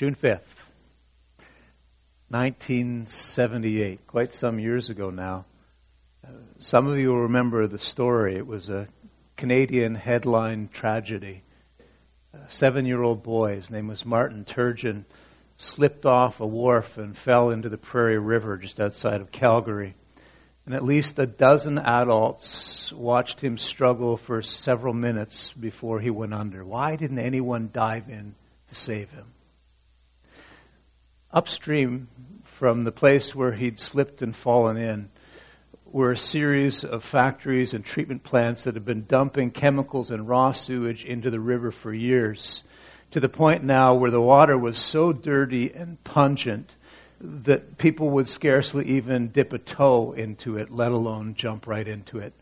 June 5th, 1978, quite some years ago now. Some of you will remember the story. It was a Canadian headline tragedy. A seven year old boy, his name was Martin Turgeon, slipped off a wharf and fell into the Prairie River just outside of Calgary. And at least a dozen adults watched him struggle for several minutes before he went under. Why didn't anyone dive in to save him? Upstream from the place where he'd slipped and fallen in were a series of factories and treatment plants that had been dumping chemicals and raw sewage into the river for years, to the point now where the water was so dirty and pungent that people would scarcely even dip a toe into it, let alone jump right into it.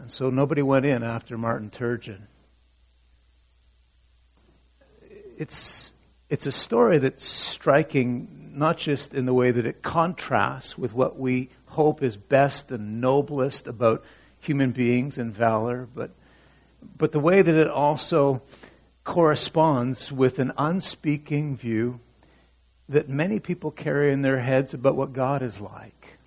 And so nobody went in after Martin Turgeon. It's it's a story that's striking not just in the way that it contrasts with what we hope is best and noblest about human beings and valor, but, but the way that it also corresponds with an unspeaking view that many people carry in their heads about what God is like.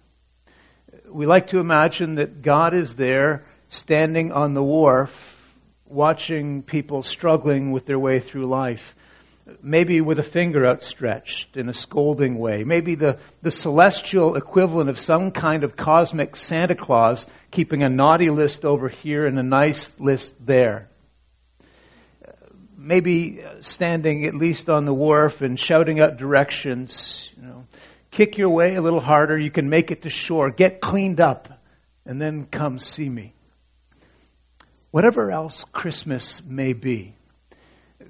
We like to imagine that God is there standing on the wharf watching people struggling with their way through life maybe with a finger outstretched in a scolding way, maybe the, the celestial equivalent of some kind of cosmic Santa Claus keeping a naughty list over here and a nice list there. Maybe standing at least on the wharf and shouting out directions, you know, kick your way a little harder, you can make it to shore, get cleaned up, and then come see me. Whatever else Christmas may be,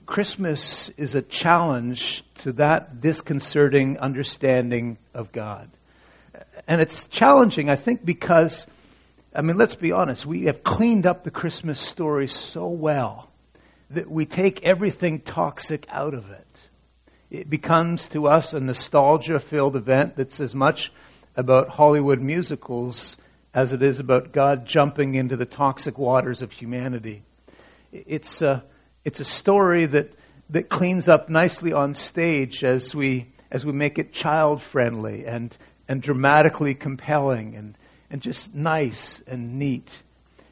Christmas is a challenge to that disconcerting understanding of God. And it's challenging, I think, because, I mean, let's be honest, we have cleaned up the Christmas story so well that we take everything toxic out of it. It becomes to us a nostalgia filled event that's as much about Hollywood musicals as it is about God jumping into the toxic waters of humanity. It's, uh, it's a story that, that cleans up nicely on stage as we, as we make it child friendly and, and dramatically compelling and, and just nice and neat.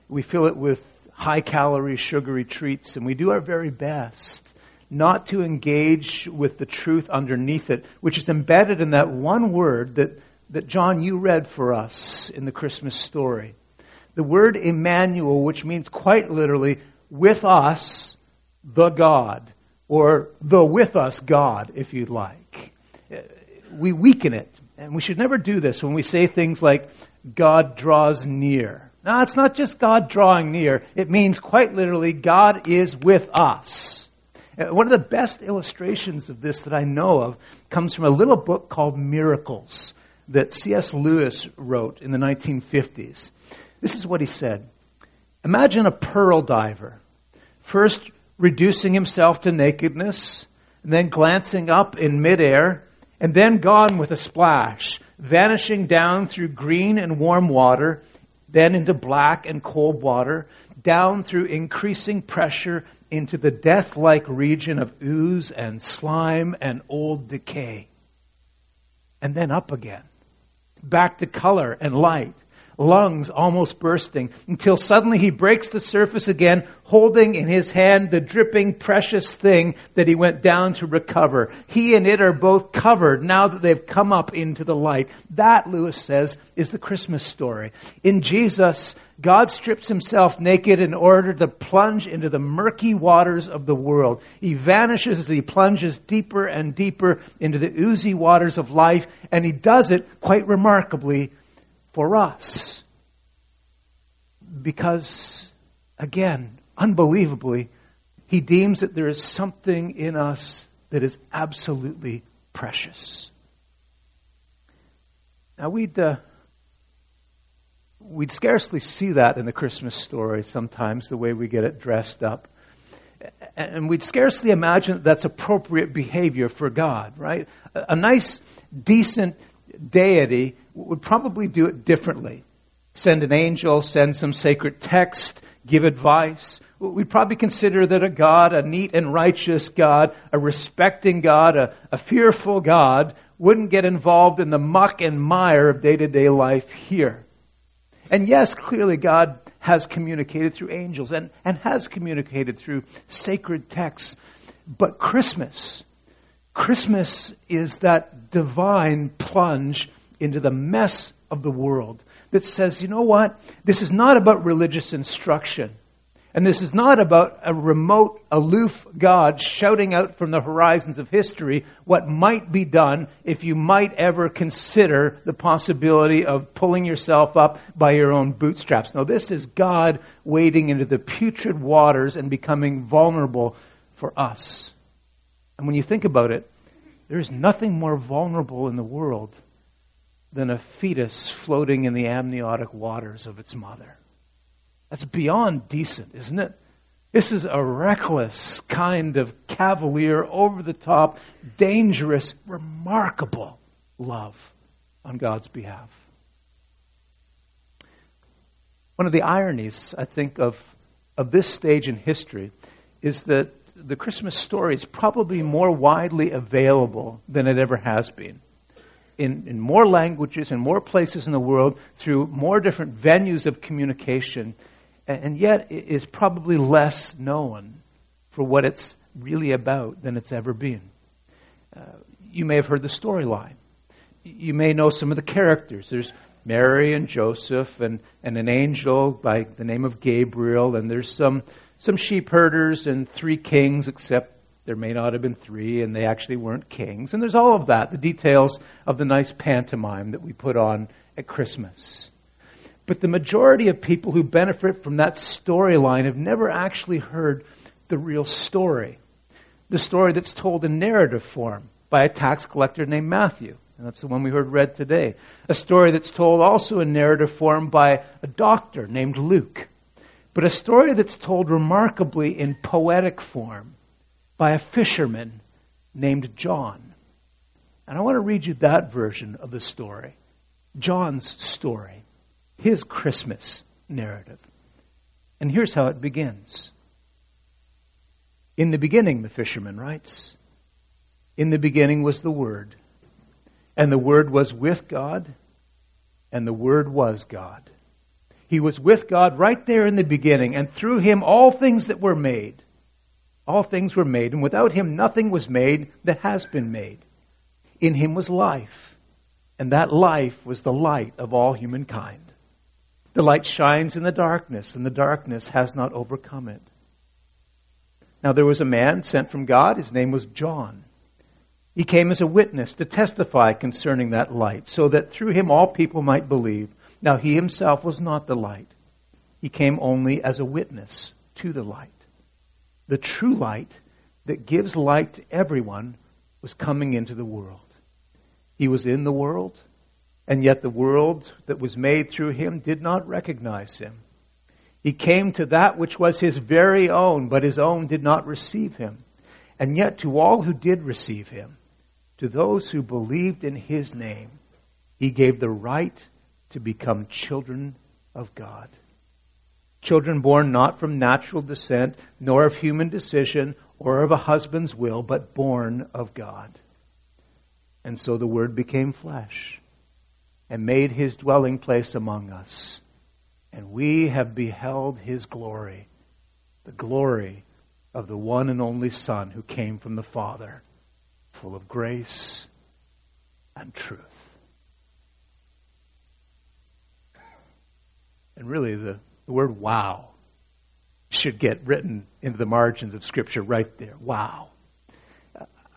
We fill it with high calorie, sugary treats, and we do our very best not to engage with the truth underneath it, which is embedded in that one word that, that John, you read for us in the Christmas story. The word Emmanuel, which means quite literally, with us, the God, or the with us God, if you'd like. We weaken it. And we should never do this when we say things like, God draws near. Now, it's not just God drawing near. It means quite literally, God is with us. Uh, one of the best illustrations of this that I know of comes from a little book called Miracles that C.S. Lewis wrote in the 1950s. This is what he said. Imagine a pearl diver, first reducing himself to nakedness, and then glancing up in midair, and then gone with a splash, vanishing down through green and warm water, then into black and cold water, down through increasing pressure into the death like region of ooze and slime and old decay. And then up again, back to color and light, lungs almost bursting, until suddenly he breaks the surface again, holding in his hand the dripping precious thing that he went down to recover. He and it are both covered now that they've come up into the light. That, Lewis says, is the Christmas story. In Jesus, God strips himself naked in order to plunge into the murky waters of the world. He vanishes as he plunges deeper and deeper into the oozy waters of life, and he does it quite remarkably for us. Because, again, unbelievably, he deems that there is something in us that is absolutely precious. Now, we'd, uh, we'd scarcely see that in the Christmas story sometimes, the way we get it dressed up. And we'd scarcely imagine that that's appropriate behavior for God, right? A nice, decent deity would probably do it differently. Send an angel, send some sacred text, give advice, We'd probably consider that a God, a neat and righteous God, a respecting God, a, a fearful God, wouldn't get involved in the muck and mire of day to day life here. And yes, clearly God has communicated through angels and, and has communicated through sacred texts. But Christmas, Christmas is that divine plunge into the mess of the world that says, you know what? This is not about religious instruction. And this is not about a remote, aloof God shouting out from the horizons of history what might be done if you might ever consider the possibility of pulling yourself up by your own bootstraps. No, this is God wading into the putrid waters and becoming vulnerable for us. And when you think about it, there is nothing more vulnerable in the world than a fetus floating in the amniotic waters of its mother. That's beyond decent, isn't it? This is a reckless kind of cavalier, over the top, dangerous, remarkable love on God's behalf. One of the ironies, I think, of, of this stage in history is that the Christmas story is probably more widely available than it ever has been. In, in more languages, in more places in the world, through more different venues of communication and yet it is probably less known for what it's really about than it's ever been. Uh, you may have heard the storyline. You may know some of the characters. There's Mary and Joseph and, and an angel by the name of Gabriel, and there's some, some sheep herders and three kings, except there may not have been three, and they actually weren't kings. And there's all of that, the details of the nice pantomime that we put on at Christmas. But the majority of people who benefit from that storyline have never actually heard the real story. The story that's told in narrative form by a tax collector named Matthew. And that's the one we heard read today. A story that's told also in narrative form by a doctor named Luke. But a story that's told remarkably in poetic form by a fisherman named John. And I want to read you that version of the story. John's story his Christmas narrative. And here's how it begins. In the beginning, the fisherman writes, in the beginning was the Word, and the Word was with God, and the Word was God. He was with God right there in the beginning, and through him all things that were made. All things were made, and without him nothing was made that has been made. In him was life, and that life was the light of all humankind. The light shines in the darkness, and the darkness has not overcome it. Now there was a man sent from God. His name was John. He came as a witness to testify concerning that light, so that through him all people might believe. Now he himself was not the light. He came only as a witness to the light. The true light that gives light to everyone was coming into the world. He was in the world, and yet the world that was made through him did not recognize him. He came to that which was his very own, but his own did not receive him. And yet to all who did receive him, to those who believed in his name, he gave the right to become children of God. Children born not from natural descent, nor of human decision, or of a husband's will, but born of God. And so the Word became flesh and made his dwelling place among us. And we have beheld his glory, the glory of the one and only Son who came from the Father, full of grace and truth. And really, the, the word wow should get written into the margins of Scripture right there. Wow.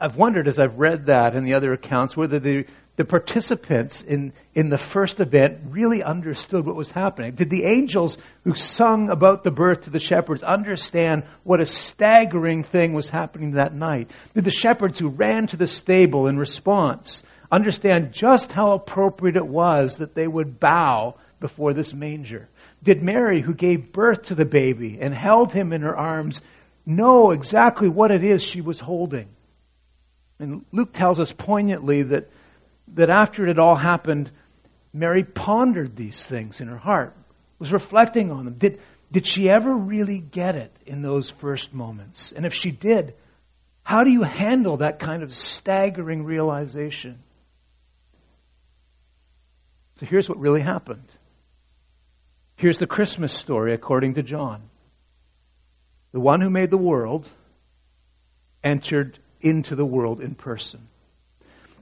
I've wondered as I've read that and the other accounts whether the, the participants in, in the first event really understood what was happening? Did the angels who sung about the birth to the shepherds understand what a staggering thing was happening that night? Did the shepherds who ran to the stable in response understand just how appropriate it was that they would bow before this manger? Did Mary, who gave birth to the baby and held him in her arms, know exactly what it is she was holding? And Luke tells us poignantly that that after it all happened, Mary pondered these things in her heart, was reflecting on them. Did, Did she ever really get it in those first moments? And if she did, how do you handle that kind of staggering realization? So here's what really happened. Here's the Christmas story according to John. The one who made the world entered into the world in person.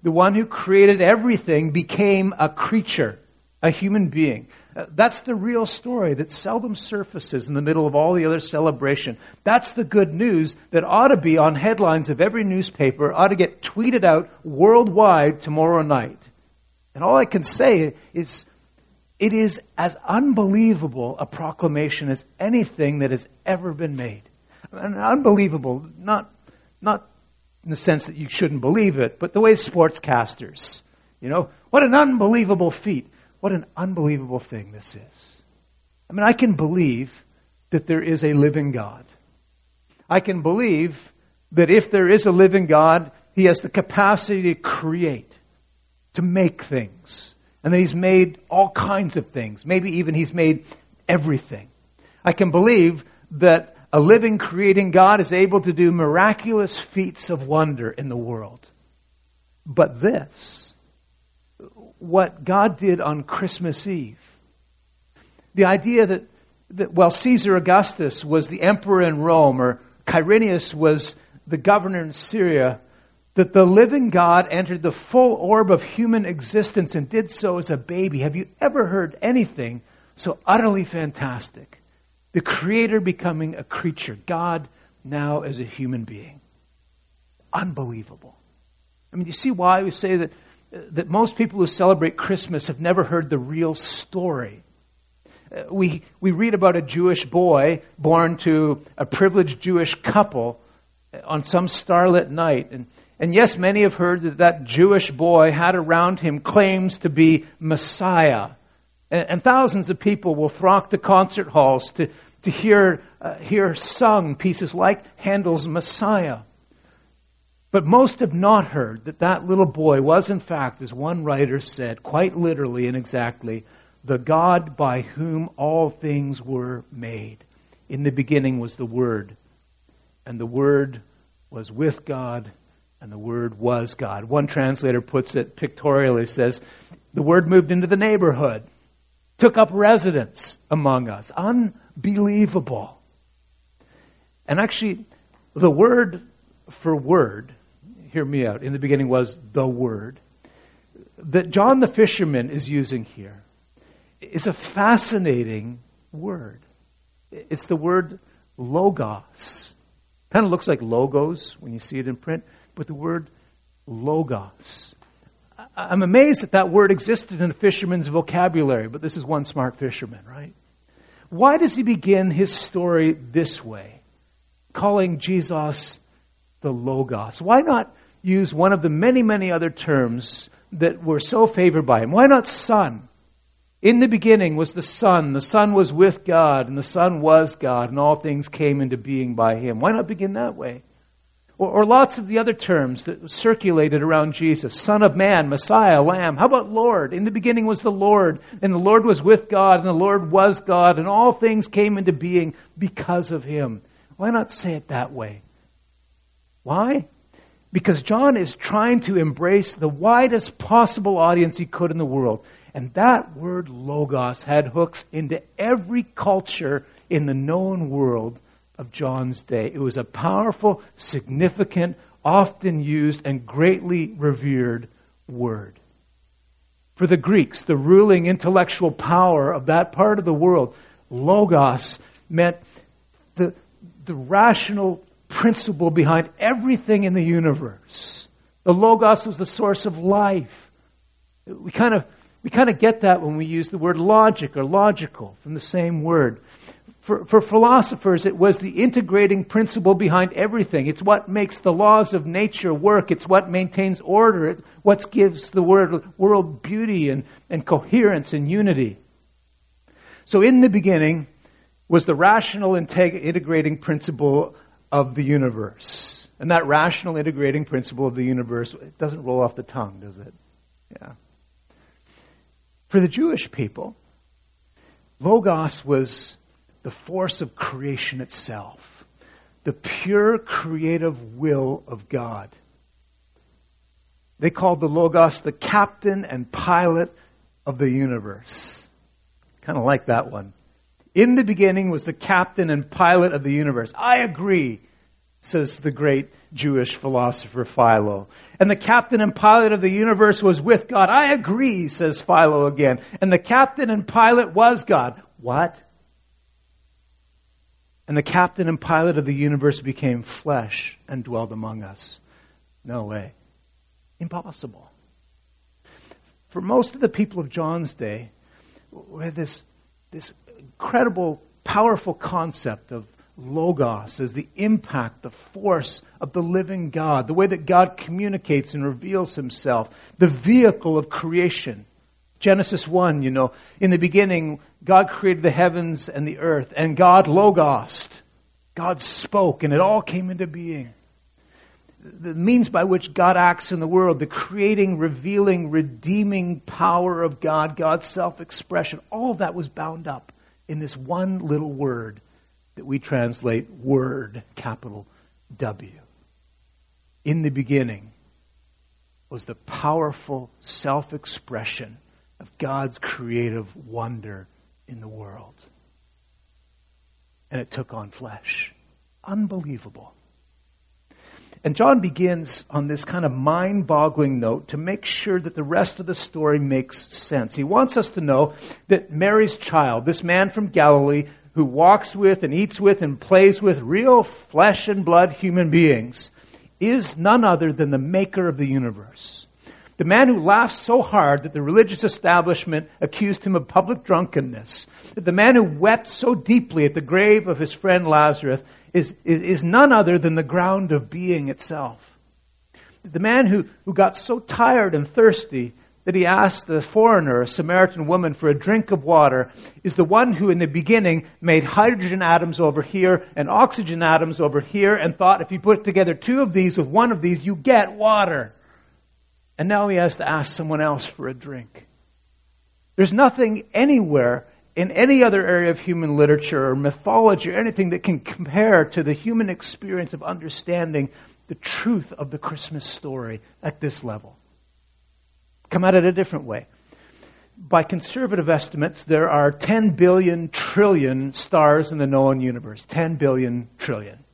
The one who created everything became a creature, a human being. Uh, that's the real story that seldom surfaces in the middle of all the other celebration. That's the good news that ought to be on headlines of every newspaper, ought to get tweeted out worldwide tomorrow night. And all I can say is, it is as unbelievable a proclamation as anything that has ever been made. And unbelievable, not, not in the sense that you shouldn't believe it, but the way sportscasters, you know, what an unbelievable feat. What an unbelievable thing this is. I mean, I can believe that there is a living God. I can believe that if there is a living God, He has the capacity to create, to make things. And that He's made all kinds of things. Maybe even He's made everything. I can believe that a living, creating God is able to do miraculous feats of wonder in the world. But this, what God did on Christmas Eve. The idea that, that well, Caesar Augustus was the emperor in Rome, or Quirinius was the governor in Syria, that the living God entered the full orb of human existence and did so as a baby. Have you ever heard anything so utterly fantastic? The Creator becoming a creature, God now as a human being. Unbelievable. I mean, you see why we say that that most people who celebrate Christmas have never heard the real story. Uh, we, we read about a Jewish boy born to a privileged Jewish couple on some starlit night. And, and yes, many have heard that that Jewish boy had around him claims to be Messiah. And, and thousands of people will flock to concert halls to, to hear, uh, hear sung pieces like Handel's Messiah. But most have not heard that that little boy was, in fact, as one writer said, quite literally and exactly, the God by whom all things were made. In the beginning was the Word, and the Word was with God, and the Word was God. One translator puts it pictorially, says, the Word moved into the neighborhood, took up residence among us. Unbelievable. And actually, the word for word hear me out. In the beginning was the Word. That John the fisherman is using here is a fascinating word. It's the word logos. Kind of looks like logos when you see it in print, but the word logos. I'm amazed that that word existed in a fisherman's vocabulary, but this is one smart fisherman, right? Why does he begin his story this way, calling Jesus the Logos? Why not use one of the many, many other terms that were so favored by him. Why not Son? In the beginning was the Son. The Son was with God, and the Son was God, and all things came into being by him. Why not begin that way? Or, or, lots of the other terms that circulated around Jesus Son of Man, Messiah, Lamb. How about Lord? In the beginning was the Lord, and the Lord was with God, and the Lord was God, and all things came into being because of him. Why not say it that way? Why? Because John is trying to embrace the widest possible audience he could in the world. And that word logos had hooks into every culture in the known world of John's day. It was a powerful, significant, often used, and greatly revered word. For the Greeks, the ruling intellectual power of that part of the world, logos meant the, the rational principle behind everything in the universe. The Logos was the source of life. We kind of, we kind of get that when we use the word logic or logical from the same word. For, for philosophers, it was the integrating principle behind everything. It's what makes the laws of nature work. It's what maintains order. It's what gives the world, world beauty and, and coherence and unity. So in the beginning was the rational integ- integrating principle of the universe. And that rational integrating principle of the universe, it doesn't roll off the tongue, does it? Yeah. For the Jewish people, Logos was the force of creation itself, the pure creative will of God. They called the Logos the captain and pilot of the universe. Kind of like that one. In the beginning was the captain and pilot of the universe. I agree, says the great Jewish philosopher Philo. And the captain and pilot of the universe was with God. I agree, says Philo again. And the captain and pilot was God. What? And the captain and pilot of the universe became flesh and dwelled among us. No way. Impossible. For most of the people of John's day, we had this, this incredible, powerful concept of logos as the impact, the force of the living God, the way that God communicates and reveals himself, the vehicle of creation. Genesis 1, you know, in the beginning, God created the heavens and the earth, and God logosed. God spoke, and it all came into being the means by which God acts in the world, the creating, revealing, redeeming power of God, God's self-expression, all of that was bound up in this one little word that we translate word, capital W. In the beginning was the powerful self-expression of God's creative wonder in the world. And it took on flesh. Unbelievable. And John begins on this kind of mind boggling note to make sure that the rest of the story makes sense. He wants us to know that Mary's child, this man from Galilee who walks with and eats with and plays with real flesh and blood human beings, is none other than the maker of the universe. The man who laughed so hard that the religious establishment accused him of public drunkenness. that The man who wept so deeply at the grave of his friend Lazarus is, is, is none other than the ground of being itself. The man who, who got so tired and thirsty that he asked the foreigner, a Samaritan woman, for a drink of water, is the one who in the beginning made hydrogen atoms over here and oxygen atoms over here and thought if you put together two of these with one of these, you get water. And now he has to ask someone else for a drink. There's nothing anywhere in any other area of human literature or mythology or anything that can compare to the human experience of understanding the truth of the Christmas story at this level. Come at it a different way. By conservative estimates, there are 10 billion trillion stars in the known universe. 10 billion trillion.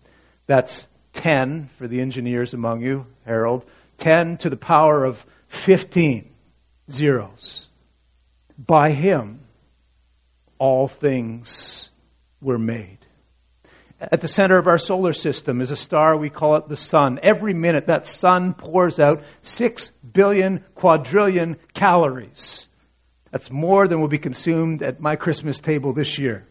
That's 10 for the engineers among you, Harold. 10 to the power of 15 zeros. By him, all things were made. At the center of our solar system is a star, we call it the sun. Every minute that sun pours out six billion quadrillion calories. That's more than will be consumed at my Christmas table this year.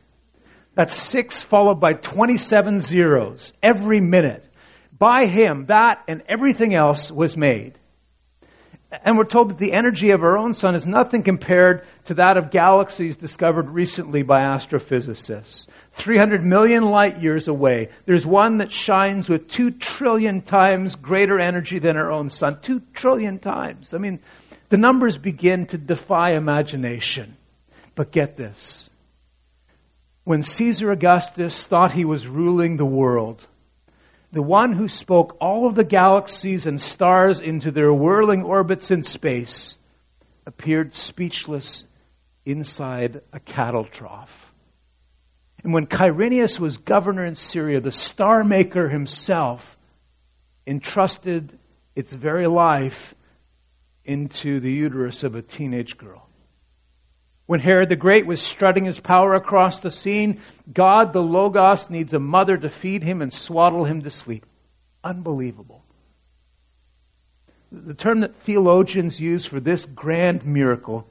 That's six followed by 27 zeros every minute. By him, that and everything else was made. And we're told that the energy of our own sun is nothing compared to that of galaxies discovered recently by astrophysicists. 300 million light years away, there's one that shines with 2 trillion times greater energy than our own sun. 2 trillion times. I mean, the numbers begin to defy imagination. But get this. When Caesar Augustus thought he was ruling the world, the one who spoke all of the galaxies and stars into their whirling orbits in space, appeared speechless inside a cattle trough. And when Quirinius was governor in Syria, the star maker himself entrusted its very life into the uterus of a teenage girl. When Herod the Great was strutting his power across the scene, God, the Logos, needs a mother to feed him and swaddle him to sleep. Unbelievable. The term that theologians use for this grand miracle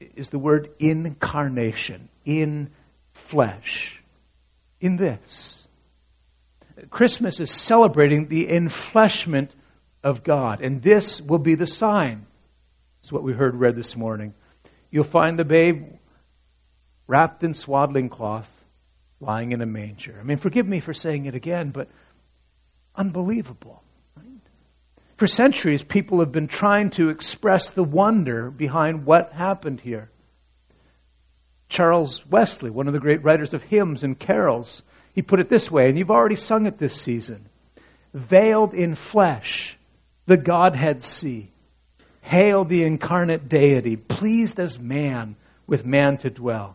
is the word incarnation, in flesh. In this. Christmas is celebrating the enfleshment of God, and this will be the sign. It's what we heard read this morning you'll find the babe wrapped in swaddling cloth, lying in a manger. I mean, forgive me for saying it again, but unbelievable. For centuries, people have been trying to express the wonder behind what happened here. Charles Wesley, one of the great writers of hymns and carols, he put it this way, and you've already sung it this season. Veiled in flesh, the Godhead see. Hail the incarnate deity, pleased as man with man to dwell.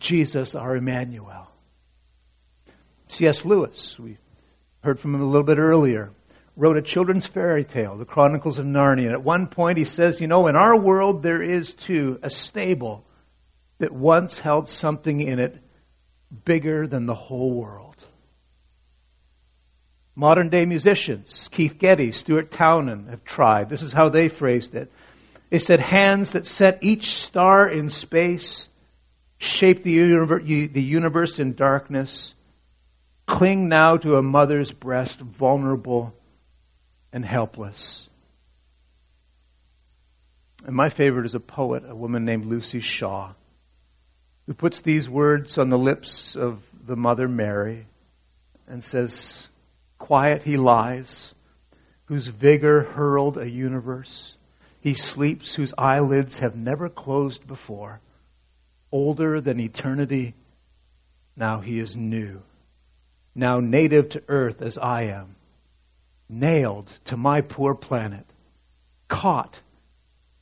Jesus our Emmanuel. C.S. Lewis, we heard from him a little bit earlier, wrote a children's fairy tale, The Chronicles of Narnia. And at one point he says, you know, in our world there is too a stable that once held something in it bigger than the whole world. Modern day musicians, Keith Getty, Stuart Townend, have tried. This is how they phrased it. They said, hands that set each star in space, shape the universe in darkness, cling now to a mother's breast, vulnerable and helpless. And my favorite is a poet, a woman named Luci Shaw, who puts these words on the lips of the Mother Mary and says, Quiet he lies, whose vigor hurled a universe. He sleeps, whose eyelids have never closed before. Older than eternity, now he is new. Now native to earth as I am nailed to my poor planet, caught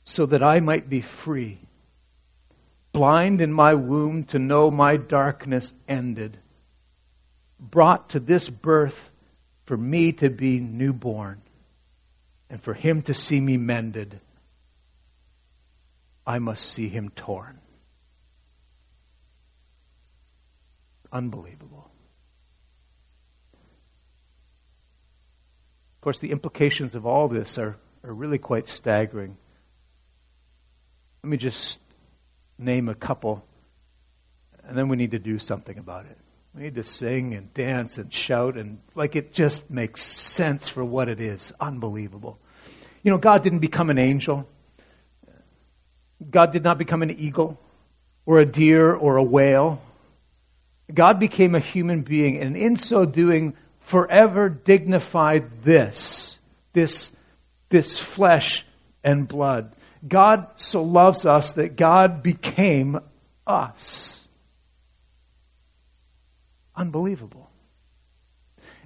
so that I might be free, blind in my womb to know my darkness ended, brought to this birth for me to be newborn and for him to see me mended. I must see him torn. Unbelievable. Of course, the implications of all this are, are really quite staggering. Let me just name a couple, and then we need to do something about it. We need to sing and dance and shout and like it just makes sense for what it is. Unbelievable. You know, God didn't become an angel. God did not become an eagle or a deer or a whale. God became a human being, and in so doing, forever dignified this, this, this flesh and blood. God so loves us that God became us. Unbelievable.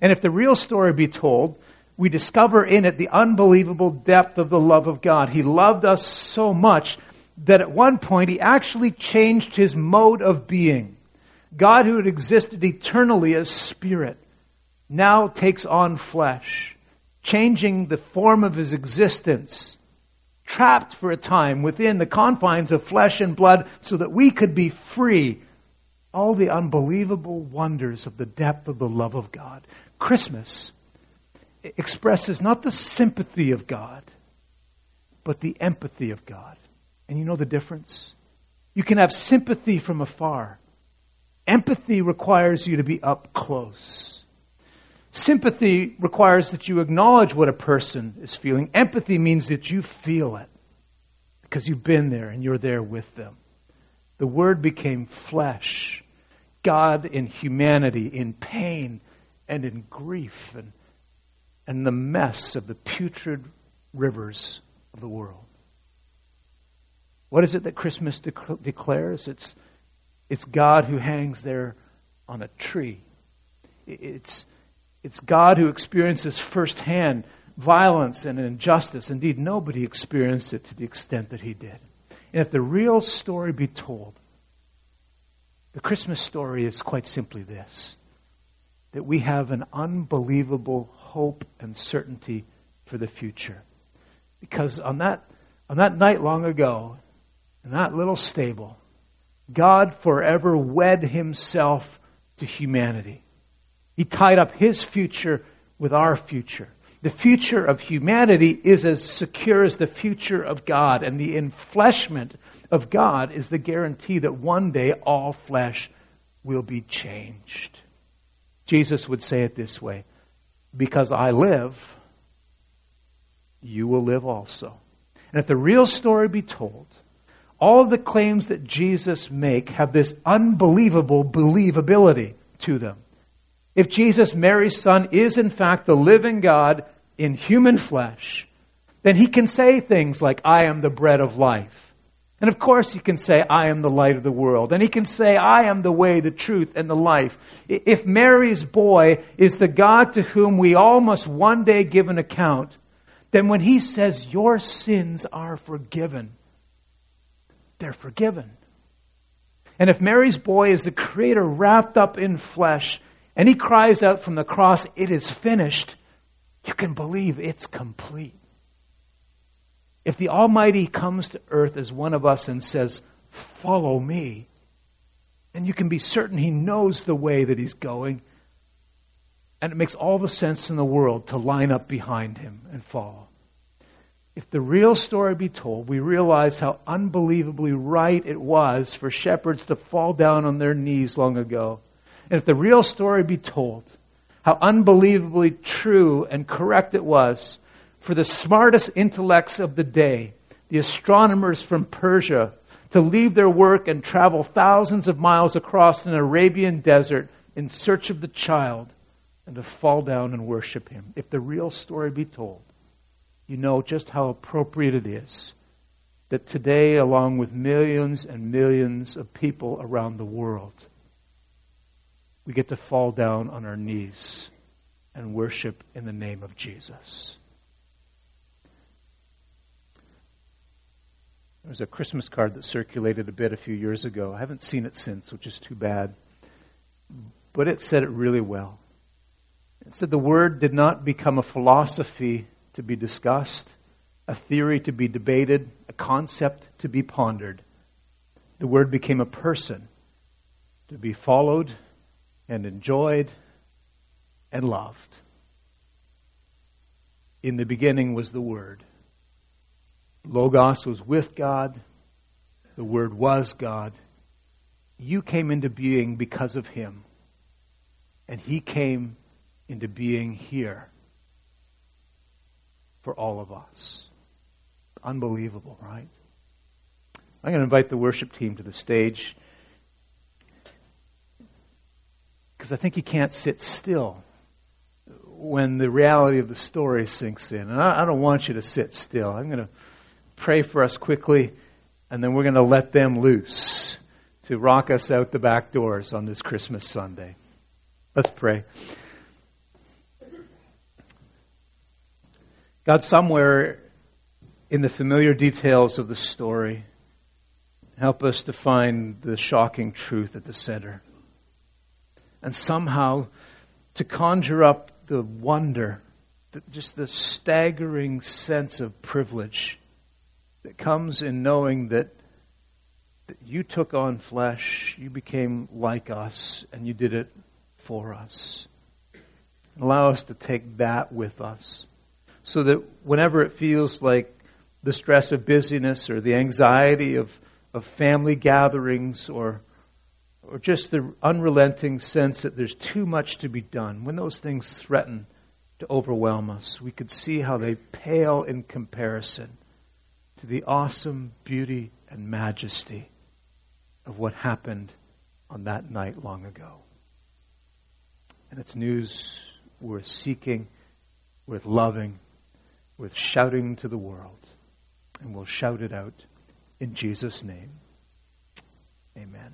And if the real story be told, we discover in it the unbelievable depth of the love of God. He loved us so much that at one point he actually changed his mode of being. God who had existed eternally as spirit now takes on flesh, changing the form of his existence, trapped for a time within the confines of flesh and blood so that we could be free. All the unbelievable wonders of the depth of the love of God. Christmas expresses not the sympathy of God, but the empathy of God. And you know the difference? You can have sympathy from afar. Empathy requires you to be up close. Sympathy requires that you acknowledge what a person is feeling. Empathy means that you feel it because you've been there and you're there with them. The Word became flesh. God in humanity, in pain and in grief and, and the mess of the putrid rivers of the world. What is it that Christmas de- declares? It's, it's God who hangs there on a tree. It's, it's God who experiences firsthand violence and injustice. Indeed, nobody experienced it to the extent that he did. And if the real story be told, the Christmas story is quite simply this that we have an unbelievable hope and certainty for the future. Because on that, on that night long ago, in that little stable, God forever wed himself to humanity. He tied up his future with our future. The future of humanity is as secure as the future of God, and the enfleshment of God is the guarantee that one day all flesh will be changed. Jesus would say it this way Because I live, you will live also. And if the real story be told, all the claims that Jesus make have this unbelievable believability to them. If Jesus, Mary's son, is in fact the living God in human flesh, then he can say things like, I am the bread of life. And of course, he can say, I am the light of the world. And he can say, I am the way, the truth, and the life. If Mary's boy is the God to whom we all must one day give an account, then when he says, Your sins are forgiven, they're forgiven. And if Mary's boy is the Creator wrapped up in flesh, and he cries out from the cross, It is finished, you can believe it's complete. If the Almighty comes to earth as one of us and says, Follow me, and you can be certain He knows the way that He's going, and it makes all the sense in the world to line up behind Him and follow. If the real story be told, we realize how unbelievably right it was for shepherds to fall down on their knees long ago. And if the real story be told, how unbelievably true and correct it was for the smartest intellects of the day, the astronomers from Persia, to leave their work and travel thousands of miles across an Arabian desert in search of the child and to fall down and worship him. If the real story be told, you know just how appropriate it is that today, along with millions and millions of people around the world, we get to fall down on our knees and worship in the name of Jesus. There was a Christmas card that circulated a bit a few years ago. I haven't seen it since, which is too bad. But it said it really well. It said the word did not become a philosophy to be discussed, a theory to be debated, a concept to be pondered. The word became a person to be followed and enjoyed and loved. In the beginning was the Word Logos was with God. The Word was God. You came into being because of Him. And He came into being here for all of us. Unbelievable, right? I'm going to invite the worship team to the stage because I think you can't sit still when the reality of the story sinks in. And I, I don't want you to sit still. I'm going to pray for us quickly, and then we're going to let them loose to rock us out the back doors on this Christmas Sunday. Let's pray. God, somewhere in the familiar details of the story, help us to find the shocking truth at the center. And somehow to conjure up the wonder, just the staggering sense of privilege that comes in knowing that, that you took on flesh, you became like us, and you did it for us. Allow us to take that with us so that whenever it feels like the stress of busyness or the anxiety of, of family gatherings or, or just the unrelenting sense that there's too much to be done, when those things threaten to overwhelm us, we could see how they pale in comparison to the awesome beauty and majesty of what happened on that night long ago. And it's news worth seeking, worth loving, worth shouting to the world. And we'll shout it out in Jesus' name. Amen.